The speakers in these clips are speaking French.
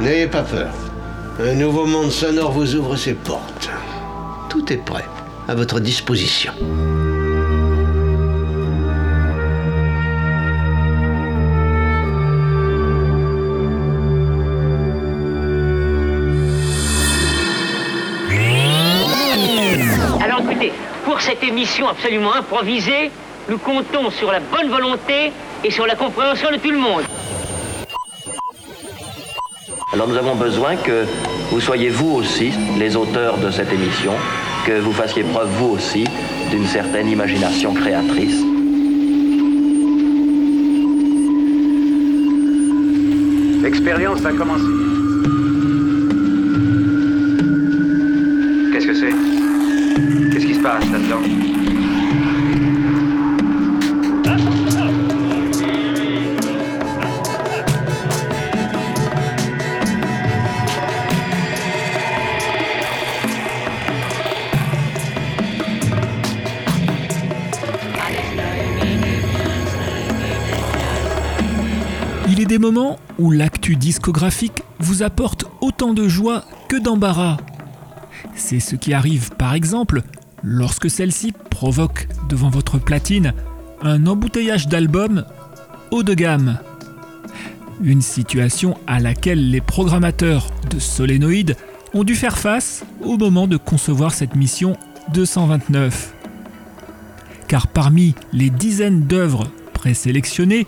N'ayez pas peur. Un nouveau monde sonore vous ouvre ses portes. Tout est prêt, à votre disposition. Alors écoutez, pour cette émission absolument improvisée, nous comptons sur la bonne volonté et sur la compréhension de tout le monde. Alors nous avons besoin que vous soyez vous aussi les auteurs de cette émission, que vous fassiez preuve vous aussi d'une certaine imagination créatrice. L'expérience va commencer. Qu'est-ce que c'est? Qu'est-ce qui se passe là-dedans? L'actu discographique vous apporte autant de joie que d'embarras. C'est ce qui arrive par exemple lorsque celle-ci provoque devant votre platine un embouteillage d'albums haut de gamme. Une situation à laquelle les programmateurs de Solénoïde ont dû faire face au moment de concevoir cette mission 229. Car parmi les dizaines d'œuvres présélectionnées,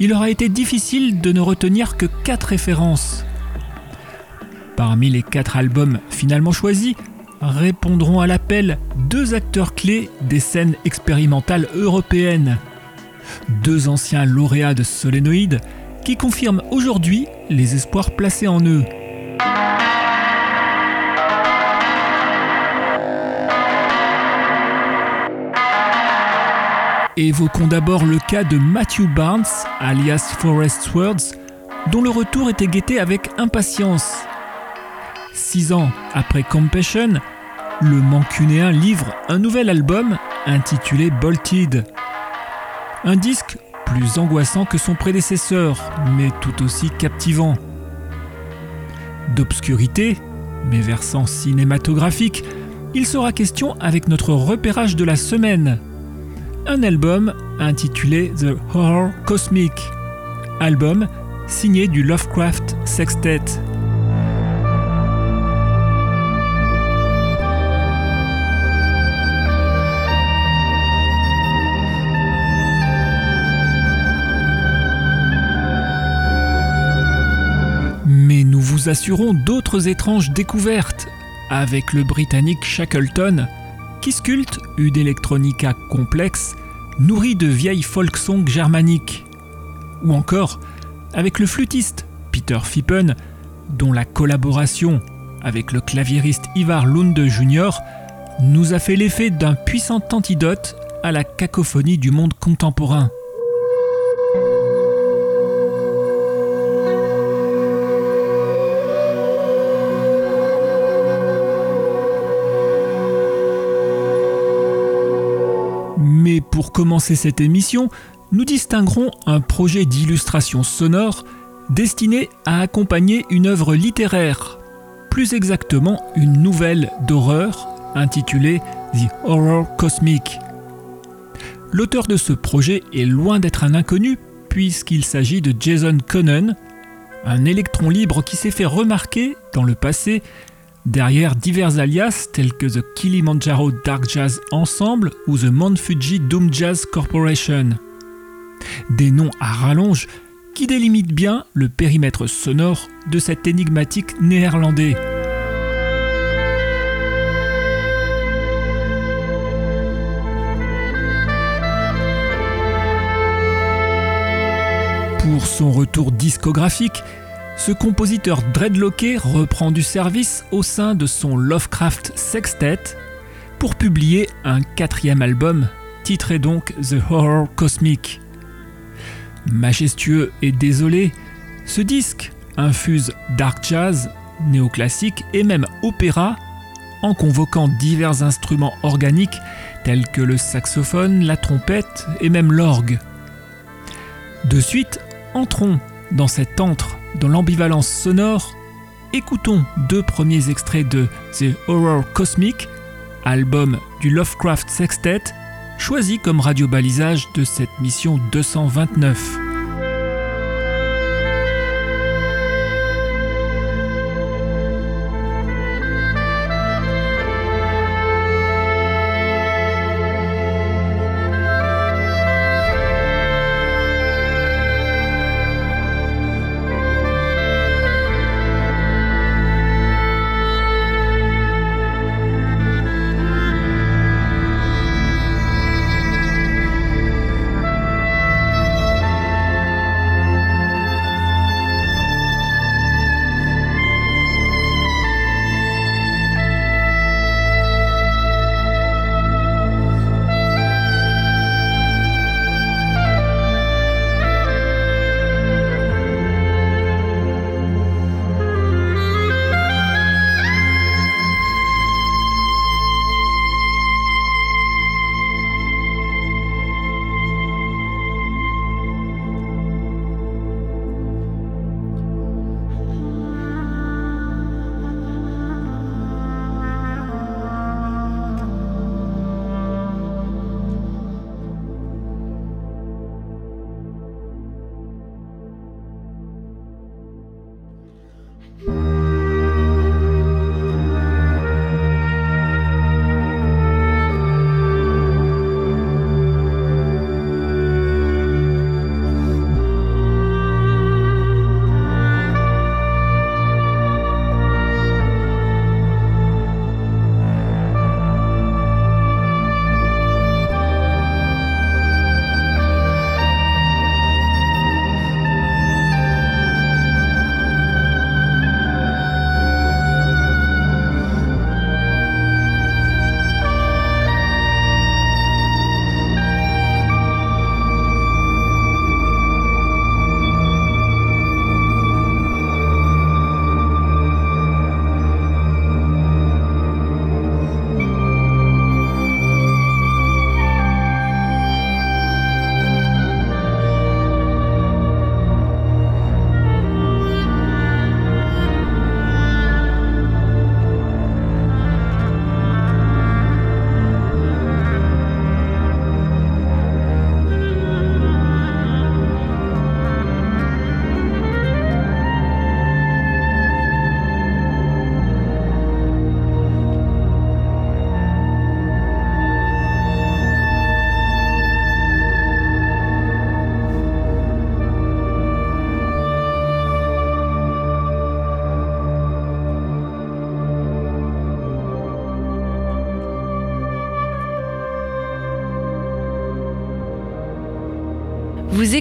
il aura été difficile de ne retenir que quatre références. Parmi les quatre albums finalement choisis, répondront à l'appel deux acteurs clés des scènes expérimentales européennes. Deux anciens lauréats de Solénoïde qui confirment aujourd'hui les espoirs placés en eux. Évoquons d'abord le cas de Matthew Barnes, alias Forest Words, dont le retour était guetté avec impatience. Six ans après Compassion, le Mancunéen livre un nouvel album intitulé Bolted. Un disque plus angoissant que son prédécesseur, mais tout aussi captivant. D'obscurité, mais versant cinématographique, il sera question avec notre repérage de la semaine. Un album intitulé The Horror Cosmic. Album signé du Lovecraft Sextet. Mais nous vous assurons d'autres étranges découvertes avec le britannique Shackleton qui une electronica complexe nourrie de vieilles folk songs germaniques. Ou encore avec le flûtiste Peter Fippen dont la collaboration avec le claviériste Ivar Lunde Jr. nous a fait l'effet d'un puissant antidote à la cacophonie du monde contemporain. Commencer cette émission, nous distinguerons un projet d'illustration sonore destiné à accompagner une œuvre littéraire, plus exactement une nouvelle d'horreur intitulée The Horror Cosmic. L'auteur de ce projet est loin d'être un inconnu puisqu'il s'agit de Jason Connon, un électron libre qui s'est fait remarquer dans le passé derrière divers alias tels que The Kilimanjaro Dark Jazz Ensemble ou The Mount Fuji Doom Jazz Corporation. Des noms à rallonge qui délimitent bien le périmètre sonore de cet énigmatique néerlandais. Pour son retour discographique, ce compositeur dreadlocké reprend du service au sein de son Lovecraft Sextet pour publier un quatrième album, titré donc The Horror Cosmic. Majestueux et désolé, ce disque infuse dark jazz, néoclassique et même opéra en convoquant divers instruments organiques tels que le saxophone, la trompette et même l'orgue. De suite, entrons dans cet antre dans l'ambivalence sonore, écoutons deux premiers extraits de The Horror Cosmic, album du Lovecraft Sextet, choisi comme radio-balisage de cette mission 229.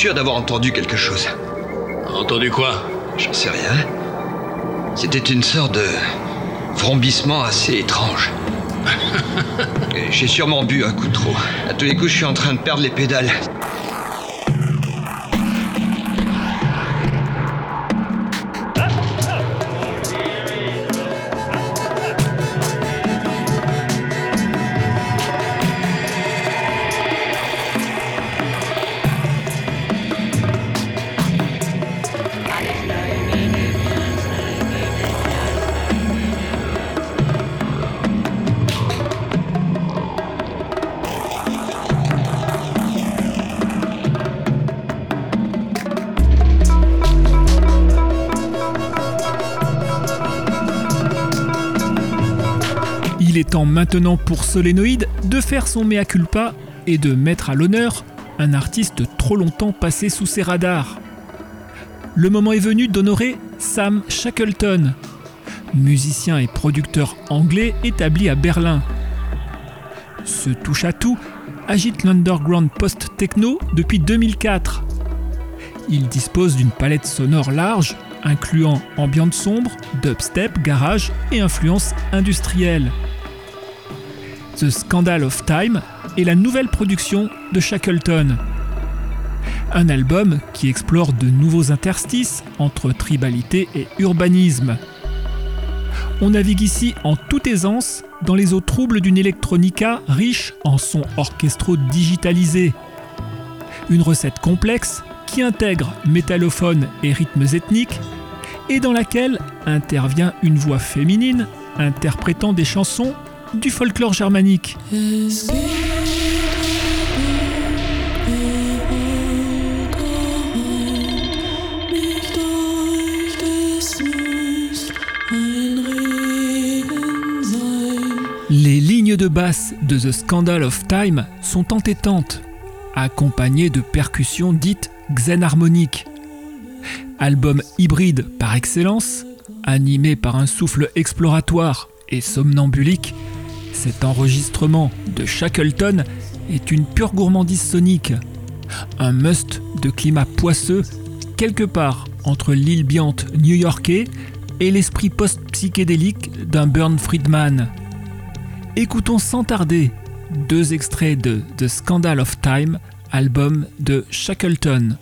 Sûr d'avoir entendu quelque chose. Entendu quoi? J'en sais rien. C'était une sorte de vrombissement assez étrange. J'ai sûrement bu un coup de trop. À tous les coups, je suis en train de perdre les pédales. Temps maintenant pour Solénoïde de faire son mea culpa et de mettre à l'honneur un artiste trop longtemps passé sous ses radars. Le moment est venu d'honorer Sam Shackleton, musicien et producteur anglais établi à Berlin. Ce touche-à-tout agite l'underground post-techno depuis 2004. Il dispose d'une palette sonore large, incluant ambiance sombre, dubstep, garage et influences industrielles. The Scandal of Time est la nouvelle production de Shackleton. Un album qui explore de nouveaux interstices entre tribalité et urbanisme. On navigue ici en toute aisance dans les eaux troubles d'une electronica riche en sons orchestraux digitalisés. Une recette complexe qui intègre métallophone et rythmes ethniques et dans laquelle intervient une voix féminine interprétant des chansons du folklore germanique. Les lignes de basse de The Scandal of Time sont entêtantes, accompagnées de percussions dites xenharmoniques. Album hybride par excellence, animé par un souffle exploratoire et somnambulique, cet enregistrement de Shackleton est une pure gourmandise sonique, un must de climat poisseux quelque part entre l'île biante new-yorkais et l'esprit post-psychédélique d'un Burn Friedman. Écoutons sans tarder deux extraits de The Scandal of Time, album de Shackleton.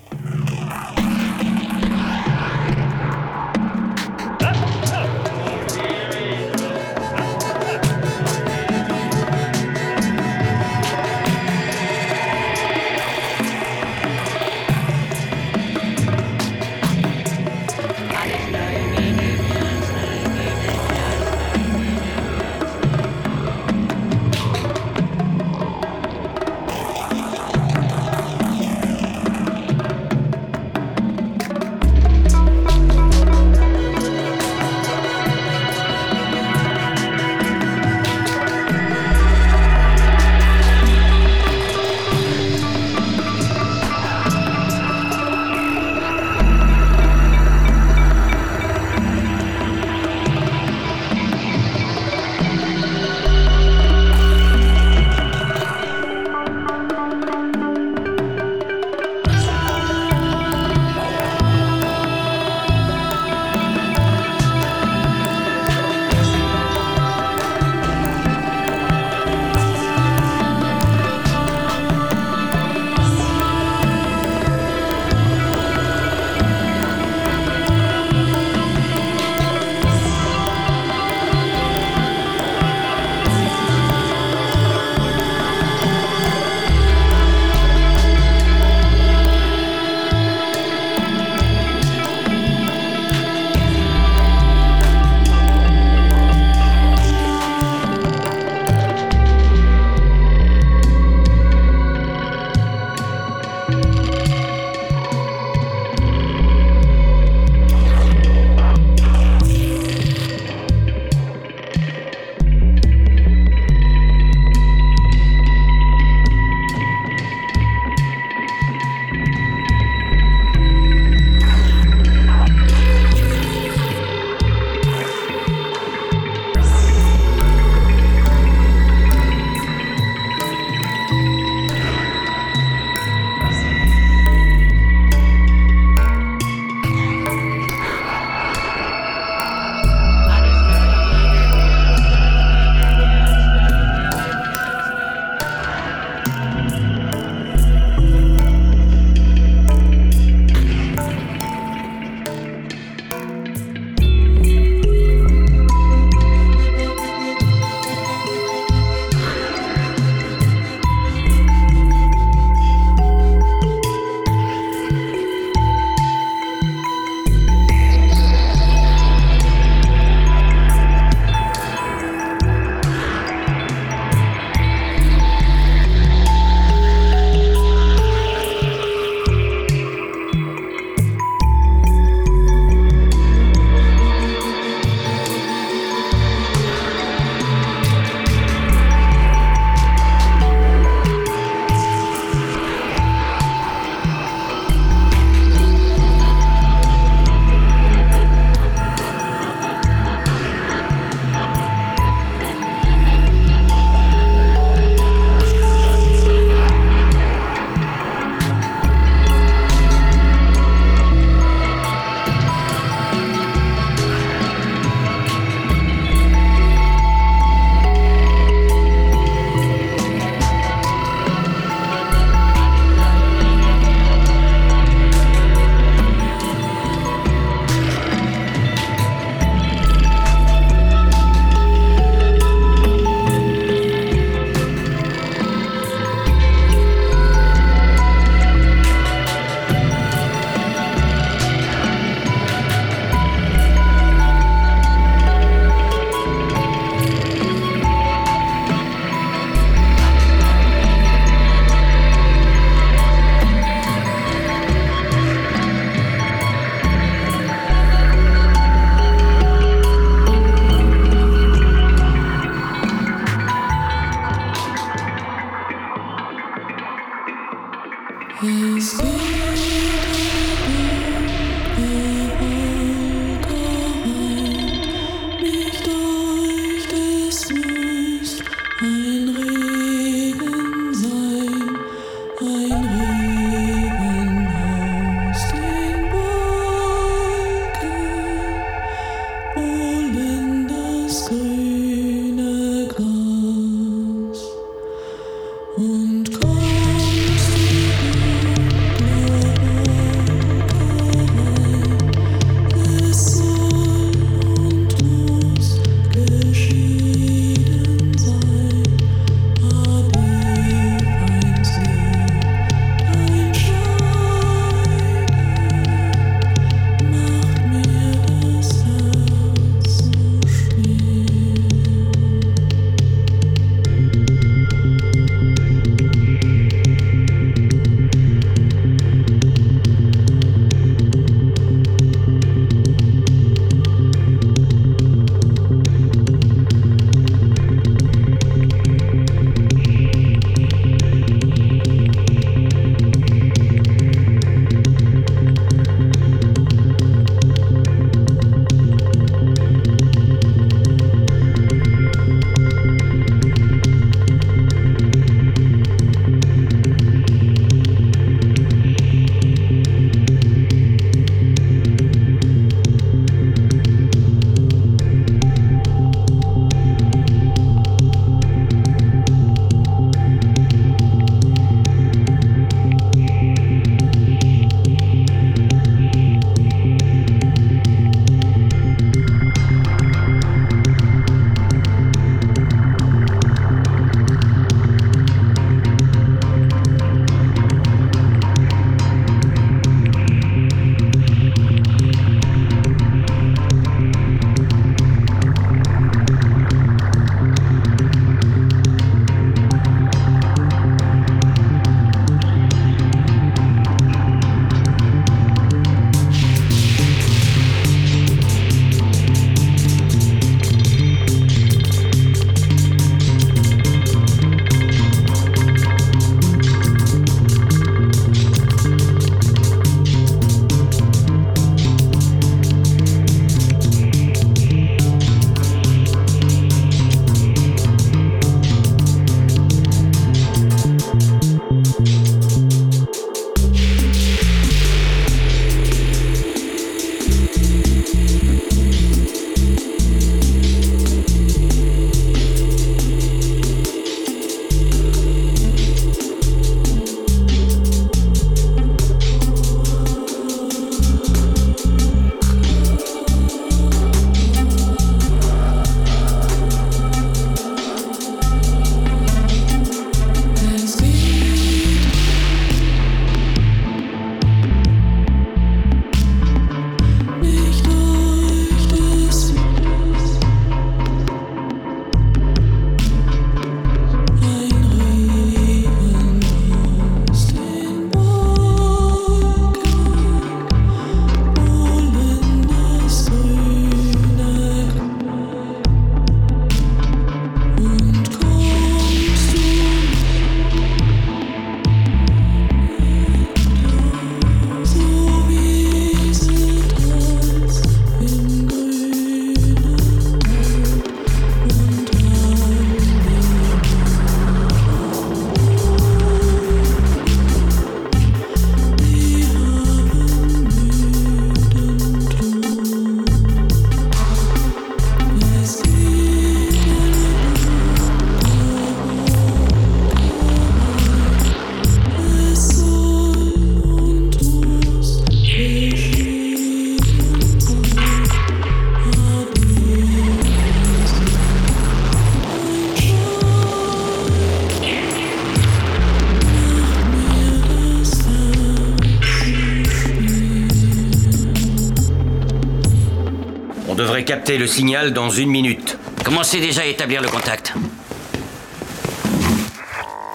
Capter le signal dans une minute. Commencez déjà à établir le contact.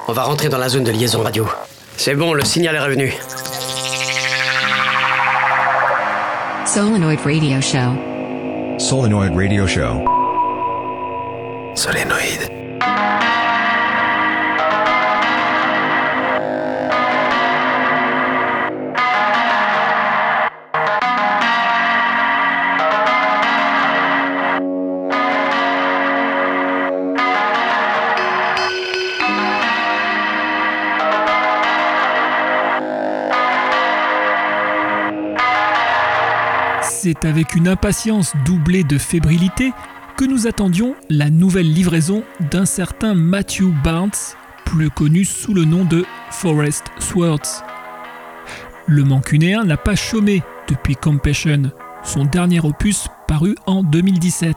On va rentrer dans la zone de liaison radio. C'est bon, le signal est revenu. Solenoid Radio Show. Solenoid Radio Show. Solénoïde. C'est avec une impatience doublée de fébrilité que nous attendions la nouvelle livraison d'un certain Matthew Barnes, plus connu sous le nom de Forest Swords. Le Mancunéen n'a pas chômé depuis Compassion, son dernier opus paru en 2017.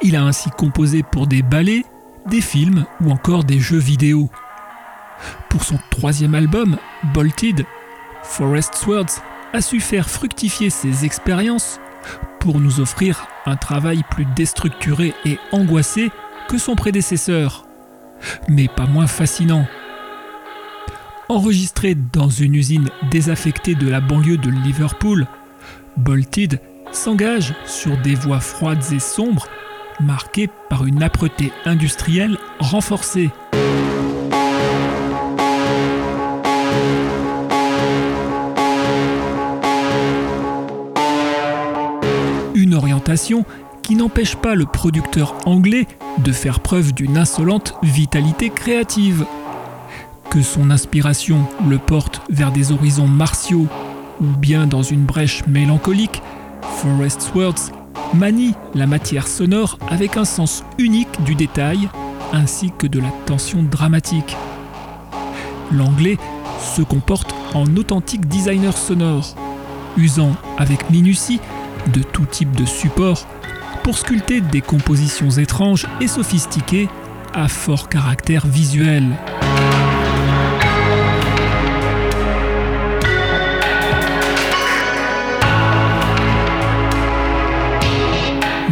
Il a ainsi composé pour des ballets, des films ou encore des jeux vidéo. Pour son troisième album, Bolted, Forest Swords a su faire fructifier ses expériences pour nous offrir un travail plus déstructuré et angoissé que son prédécesseur, mais pas moins fascinant. Enregistré dans une usine désaffectée de la banlieue de Liverpool, Bolted s'engage sur des voies froides et sombres, marquées par une âpreté industrielle renforcée. Qui n'empêche pas le producteur anglais de faire preuve d'une insolente vitalité créative. Que son inspiration le porte vers des horizons martiaux ou bien dans une brèche mélancolique, Forest Swords manie la matière sonore avec un sens unique du détail ainsi que de la tension dramatique. L'anglais se comporte en authentique designer sonore, usant avec minutie de tout type de support pour sculpter des compositions étranges et sophistiquées à fort caractère visuel.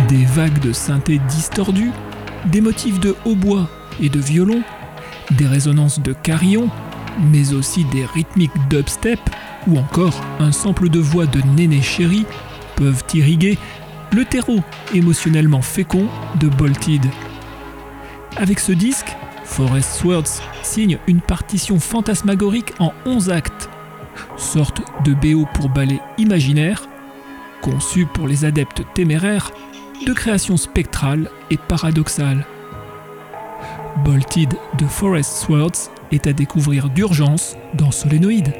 Des vagues de synthé distordues, des motifs de hautbois et de violon, des résonances de carillon, mais aussi des rythmiques dubstep ou encore un sample de voix de Néné Chéri peuvent irriguer le terreau émotionnellement fécond de Bolted. Avec ce disque, Forest Swords signe une partition fantasmagorique en 11 actes, sorte de BO pour ballet imaginaire, conçu pour les adeptes téméraires de création spectrale et paradoxale. Bolted de Forest Swords est à découvrir d'urgence dans Solénoïde.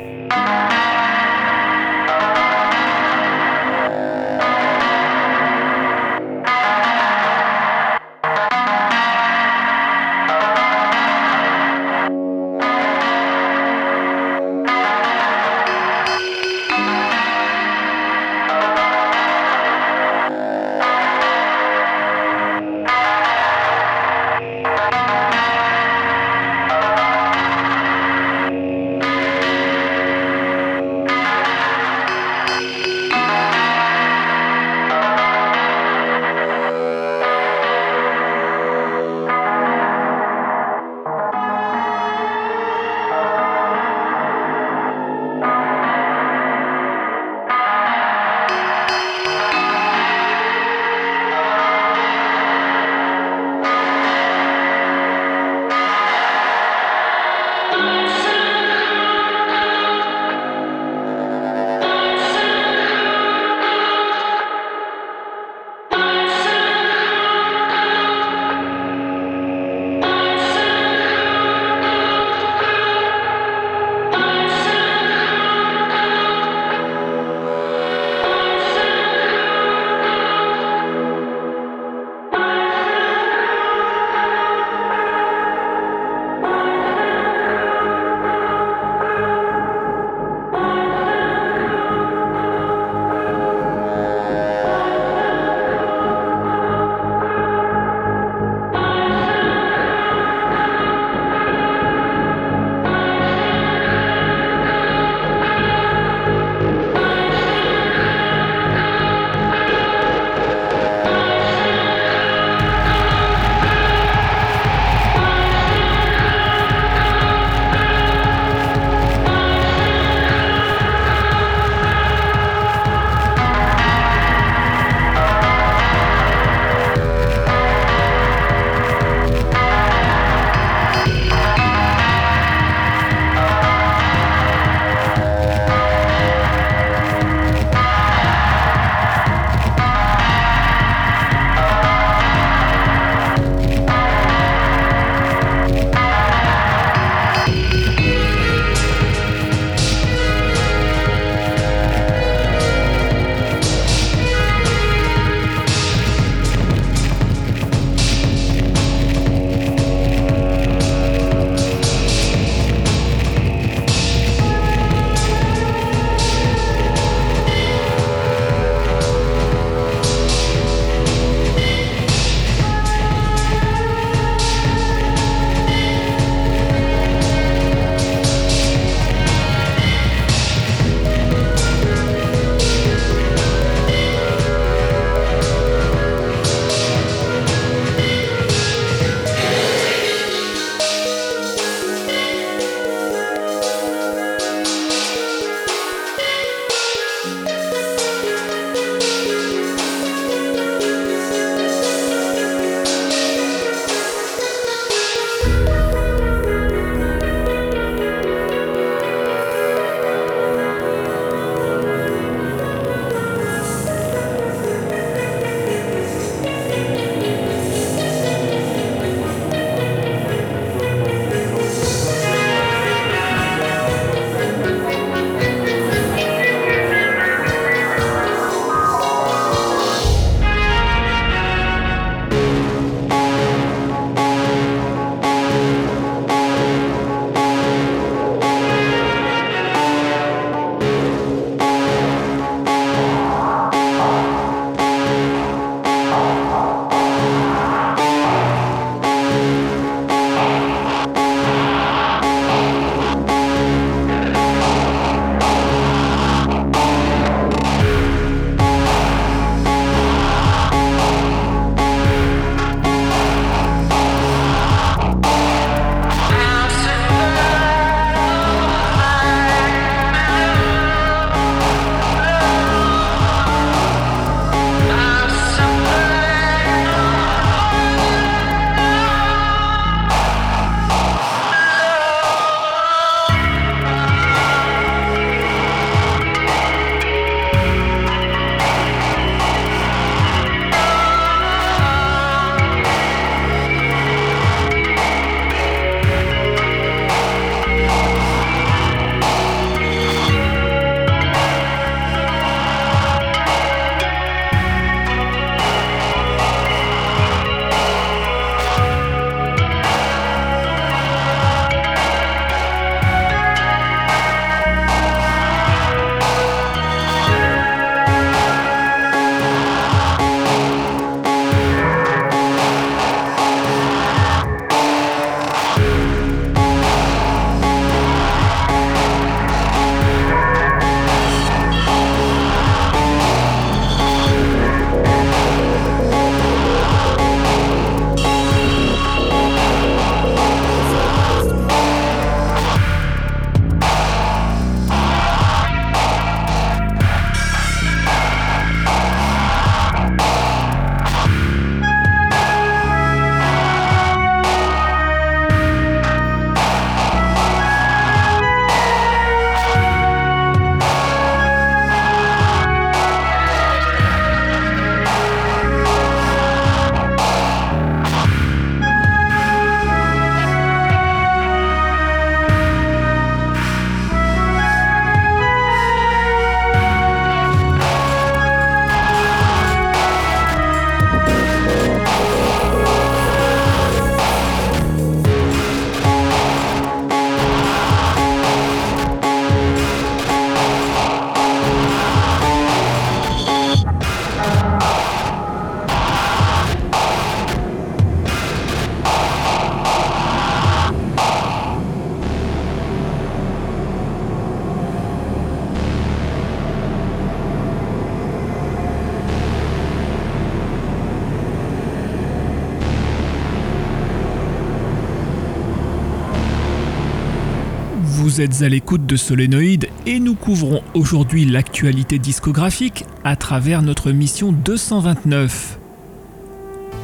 Êtes à l'écoute de Solénoïde et nous couvrons aujourd'hui l'actualité discographique à travers notre mission 229.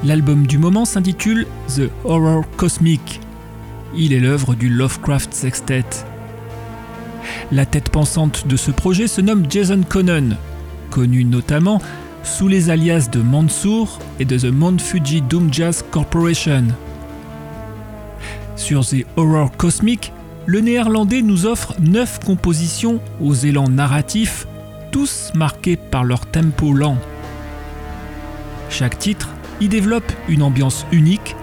L'album du moment s'intitule The Horror Cosmic. Il est l'œuvre du Lovecraft Sextet. La tête pensante de ce projet se nomme Jason Connon, connu notamment sous les alias de Mansour et de The Mount Fuji Doom Jazz Corporation. Sur The Horror Cosmic, le néerlandais nous offre 9 compositions aux élans narratifs, tous marqués par leur tempo lent. Chaque titre y développe une ambiance unique,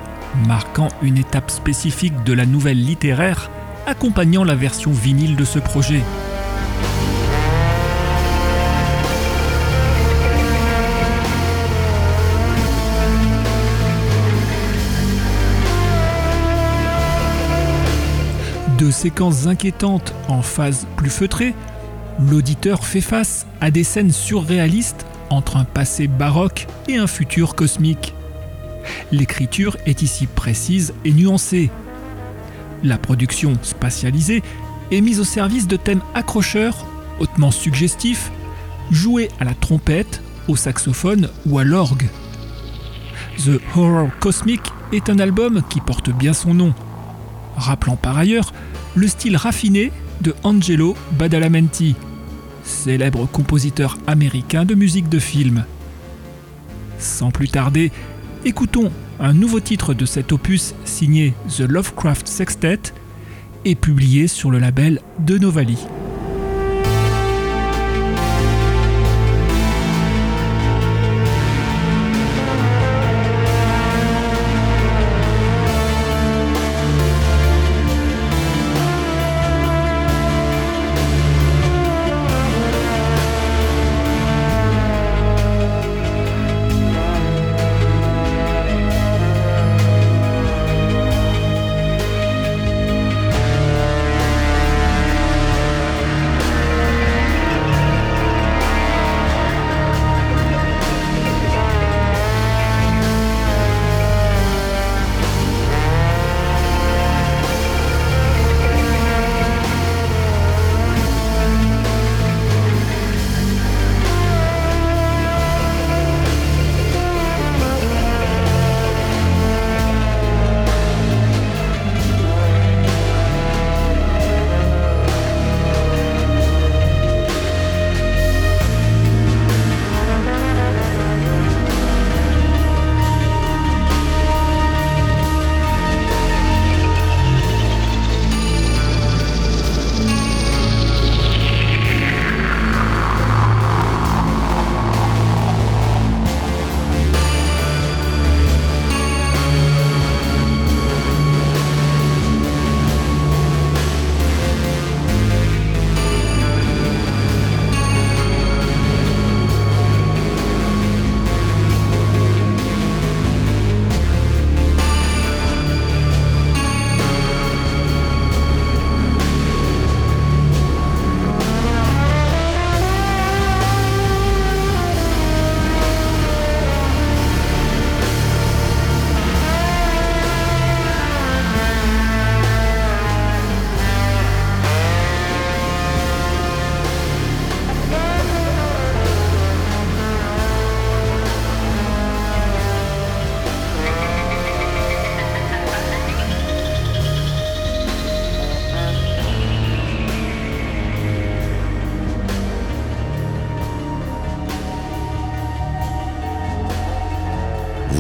marquant une étape spécifique de la nouvelle littéraire, accompagnant la version vinyle de ce projet. De séquences inquiétantes en phase plus feutrée, l'auditeur fait face à des scènes surréalistes entre un passé baroque et un futur cosmique. L'écriture est ici précise et nuancée. La production spatialisée est mise au service de thèmes accrocheurs, hautement suggestifs, joués à la trompette, au saxophone ou à l'orgue. The Horror Cosmic est un album qui porte bien son nom, rappelant par ailleurs le style raffiné de Angelo Badalamenti, célèbre compositeur américain de musique de film. Sans plus tarder, écoutons un nouveau titre de cet opus signé The Lovecraft Sextet et publié sur le label de Novali.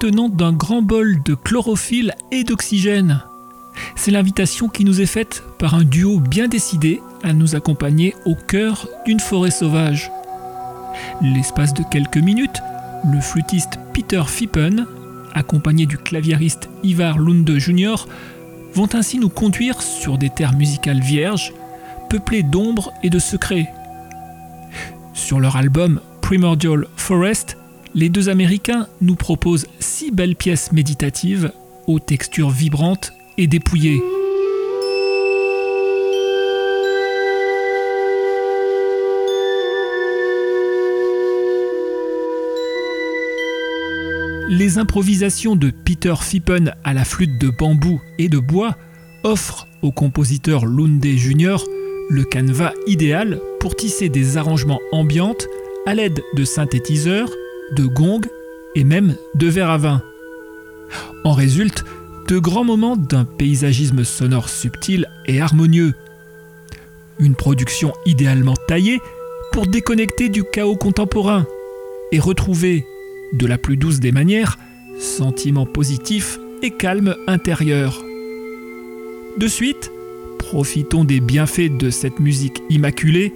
Maintenant d'un grand bol de chlorophylle et d'oxygène C'est l'invitation qui nous est faite par un duo bien décidé à nous accompagner au cœur d'une forêt sauvage. L'espace de quelques minutes, le flûtiste Peter Fippen accompagnés du claviériste Ivar Lunde Jr., vont ainsi nous conduire sur des terres musicales vierges, peuplées d'ombres et de secrets. Sur leur album Primordial Forest, les deux Américains nous proposent six belles pièces méditatives aux textures vibrantes et dépouillées. Les improvisations de Peter Fippen à la flûte de bambou et de bois offrent au compositeur Lunde Jr. le canevas idéal pour tisser des arrangements ambiantes à l'aide de synthétiseurs, de gongs et même de verre à vin. En résulte de grands moments d'un paysagisme sonore subtil et harmonieux. Une production idéalement taillée pour déconnecter du chaos contemporain et retrouver, de la plus douce des manières, sentiment positif et calme intérieur. De suite, profitons des bienfaits de cette musique immaculée,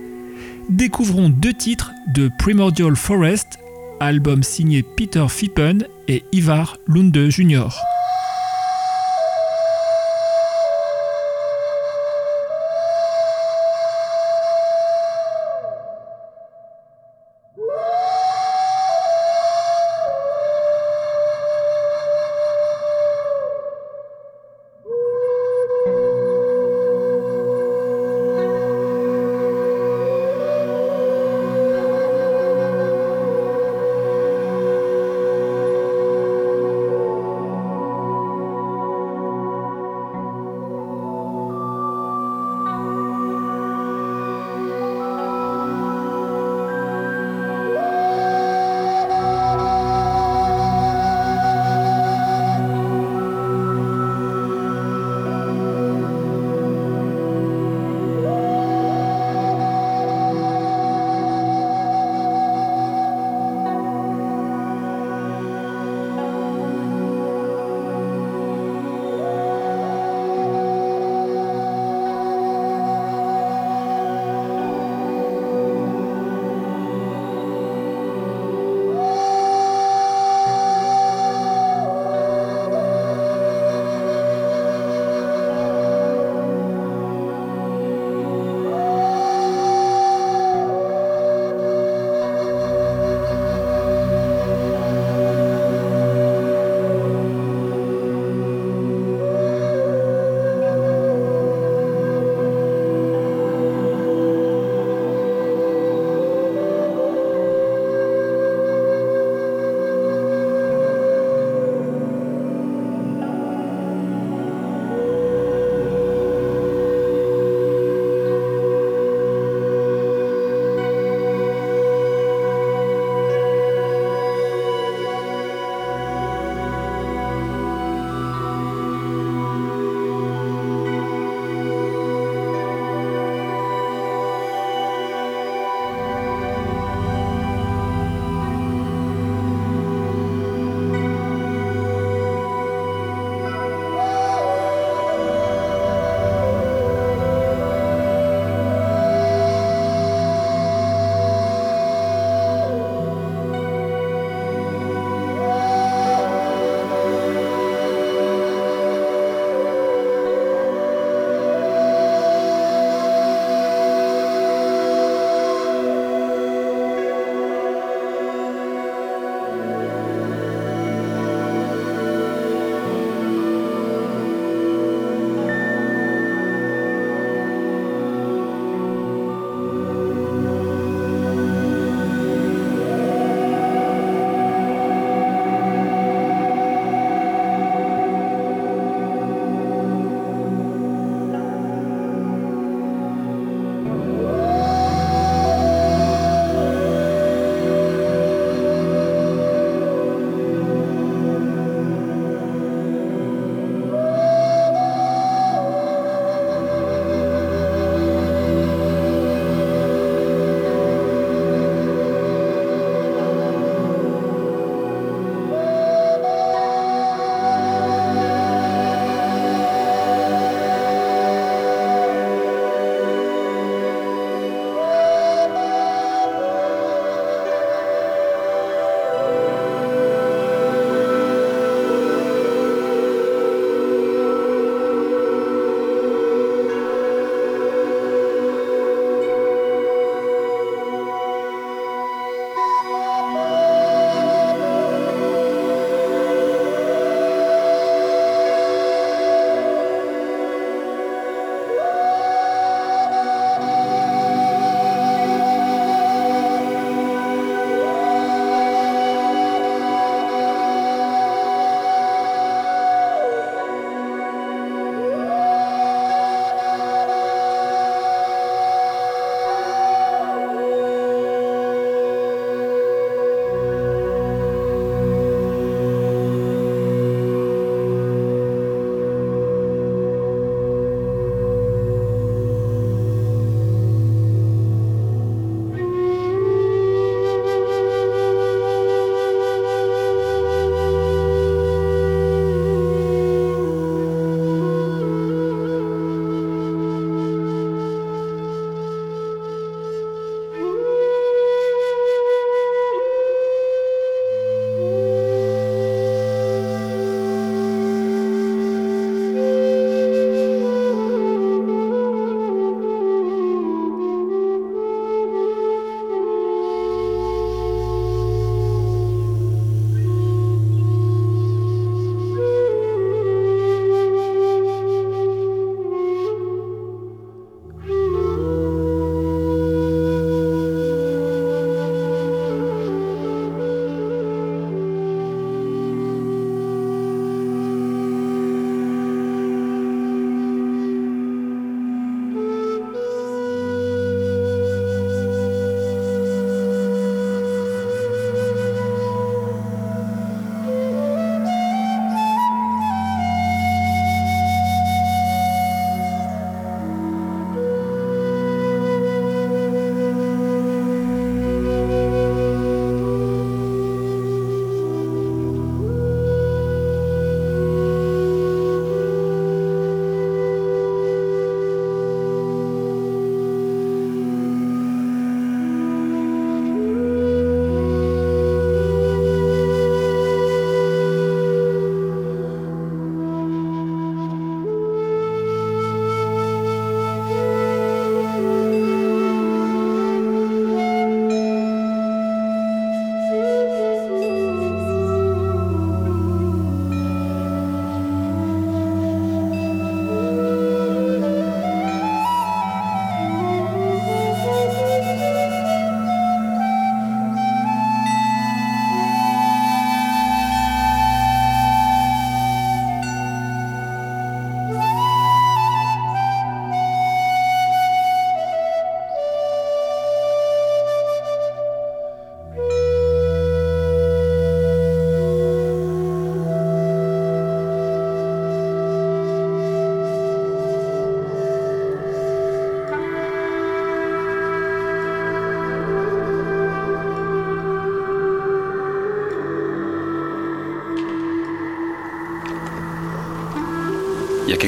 découvrons deux titres de Primordial Forest album signé Peter Fippen et Ivar Lunde Jr.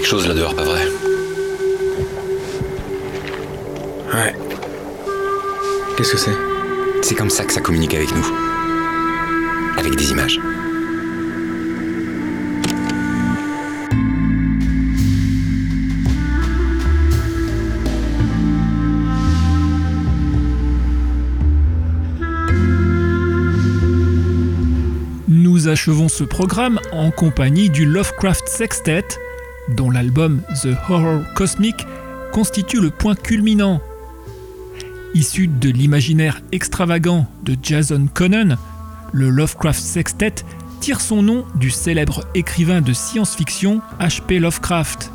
quelque chose là dehors, pas vrai Ouais. Qu'est-ce que c'est? C'est comme ça que ça communique avec nous. Avec des images. Nous achevons ce programme en compagnie du Lovecraft Sextet, dont l'album The Horror Cosmic constitue le point culminant. Issu de l'imaginaire extravagant de Jason Connon, le Lovecraft Sextet tire son nom du célèbre écrivain de science-fiction H.P. Lovecraft.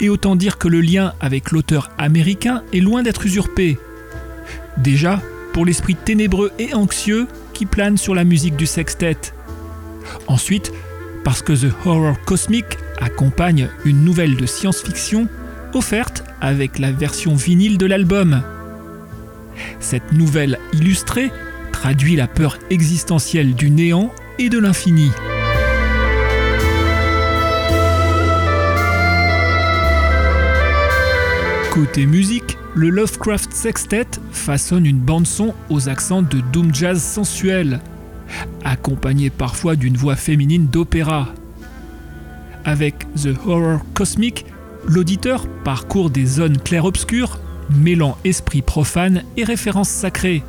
Et autant dire que le lien avec l'auteur américain est loin d'être usurpé. Déjà, pour l'esprit ténébreux et anxieux qui plane sur la musique du sextet. Ensuite, parce que The Horror Cosmic accompagne une nouvelle de science-fiction offerte avec la version vinyle de l'album. Cette nouvelle illustrée traduit la peur existentielle du néant et de l'infini. Côté musique, le Lovecraft Sextet façonne une bande-son aux accents de doom jazz sensuel, accompagnée parfois d'une voix féminine d'opéra. Avec The Horror Cosmic, l'auditeur parcourt des zones clair-obscures, mêlant esprit profane et références sacrées.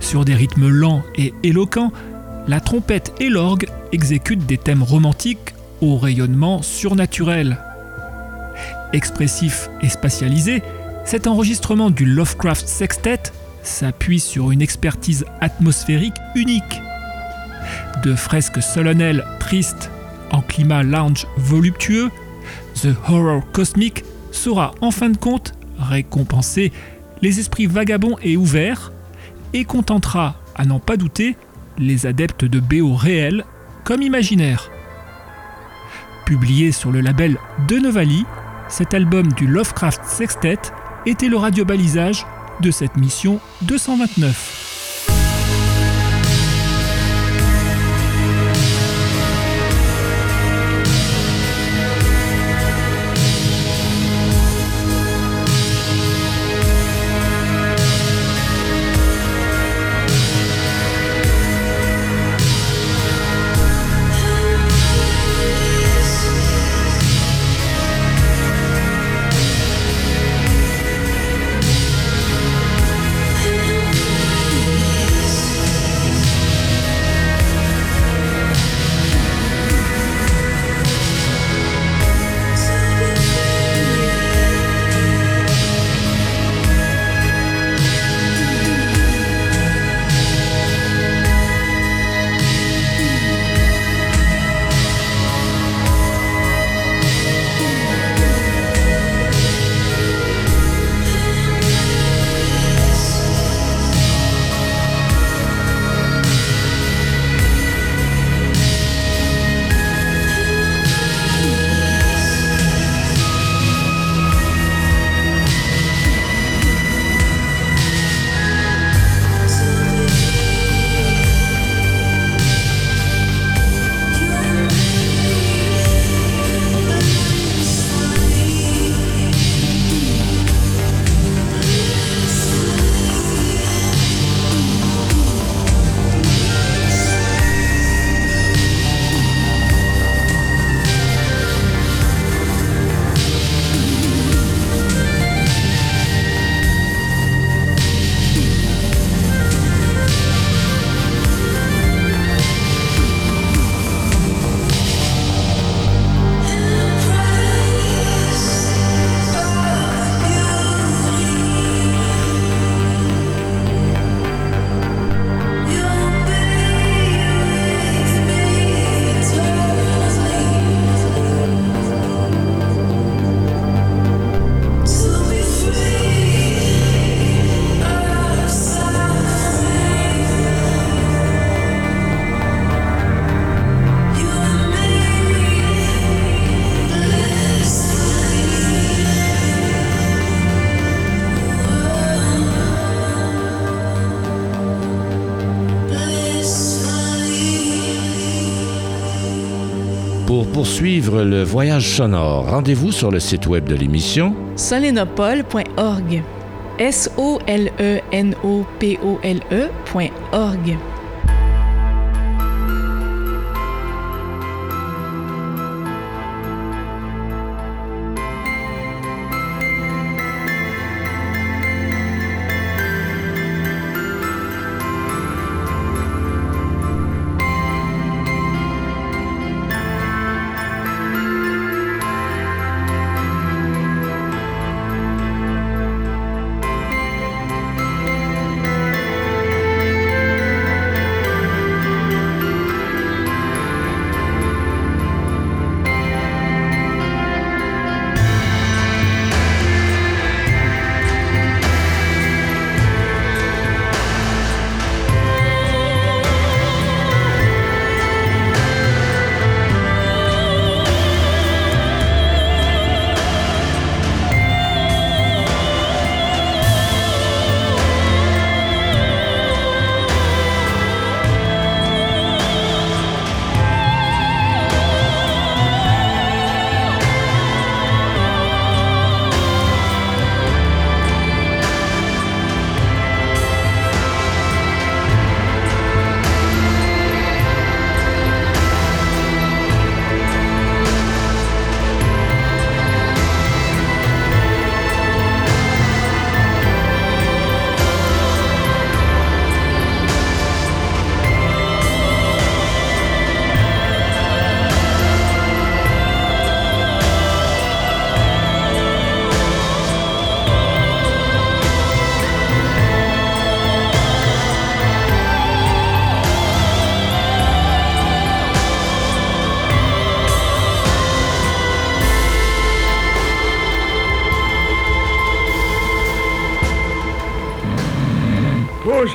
Sur des rythmes lents et éloquents, la trompette et l'orgue exécutent des thèmes romantiques au rayonnement surnaturel. Expressif et spatialisé, cet enregistrement du Lovecraft Sextet s'appuie sur une expertise atmosphérique unique. De fresques solennelles tristes en climat lounge voluptueux, The Horror Cosmic saura en fin de compte récompenser les esprits vagabonds et ouverts et contentera, à n'en pas douter, les adeptes de BO réels comme imaginaires. Publié sur le label De Novali, cet album du Lovecraft Sextet était le radiobalisage de cette mission 229. Le voyage sonore, rendez-vous sur le site web de l'émission solenopole.org. S-O-L-E-N-O-P-O-L-E.org.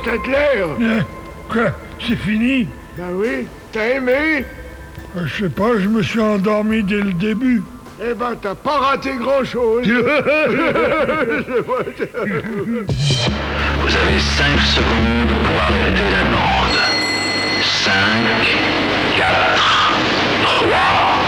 Stadler euh, Quoi C'est fini? Ben oui, t'as aimé. Euh, je sais pas, je me suis endormi dès le début. Eh ben, t'as pas raté grand-chose. Vous avez 5 secondes pour arrêter la bande. 5, 4, 3...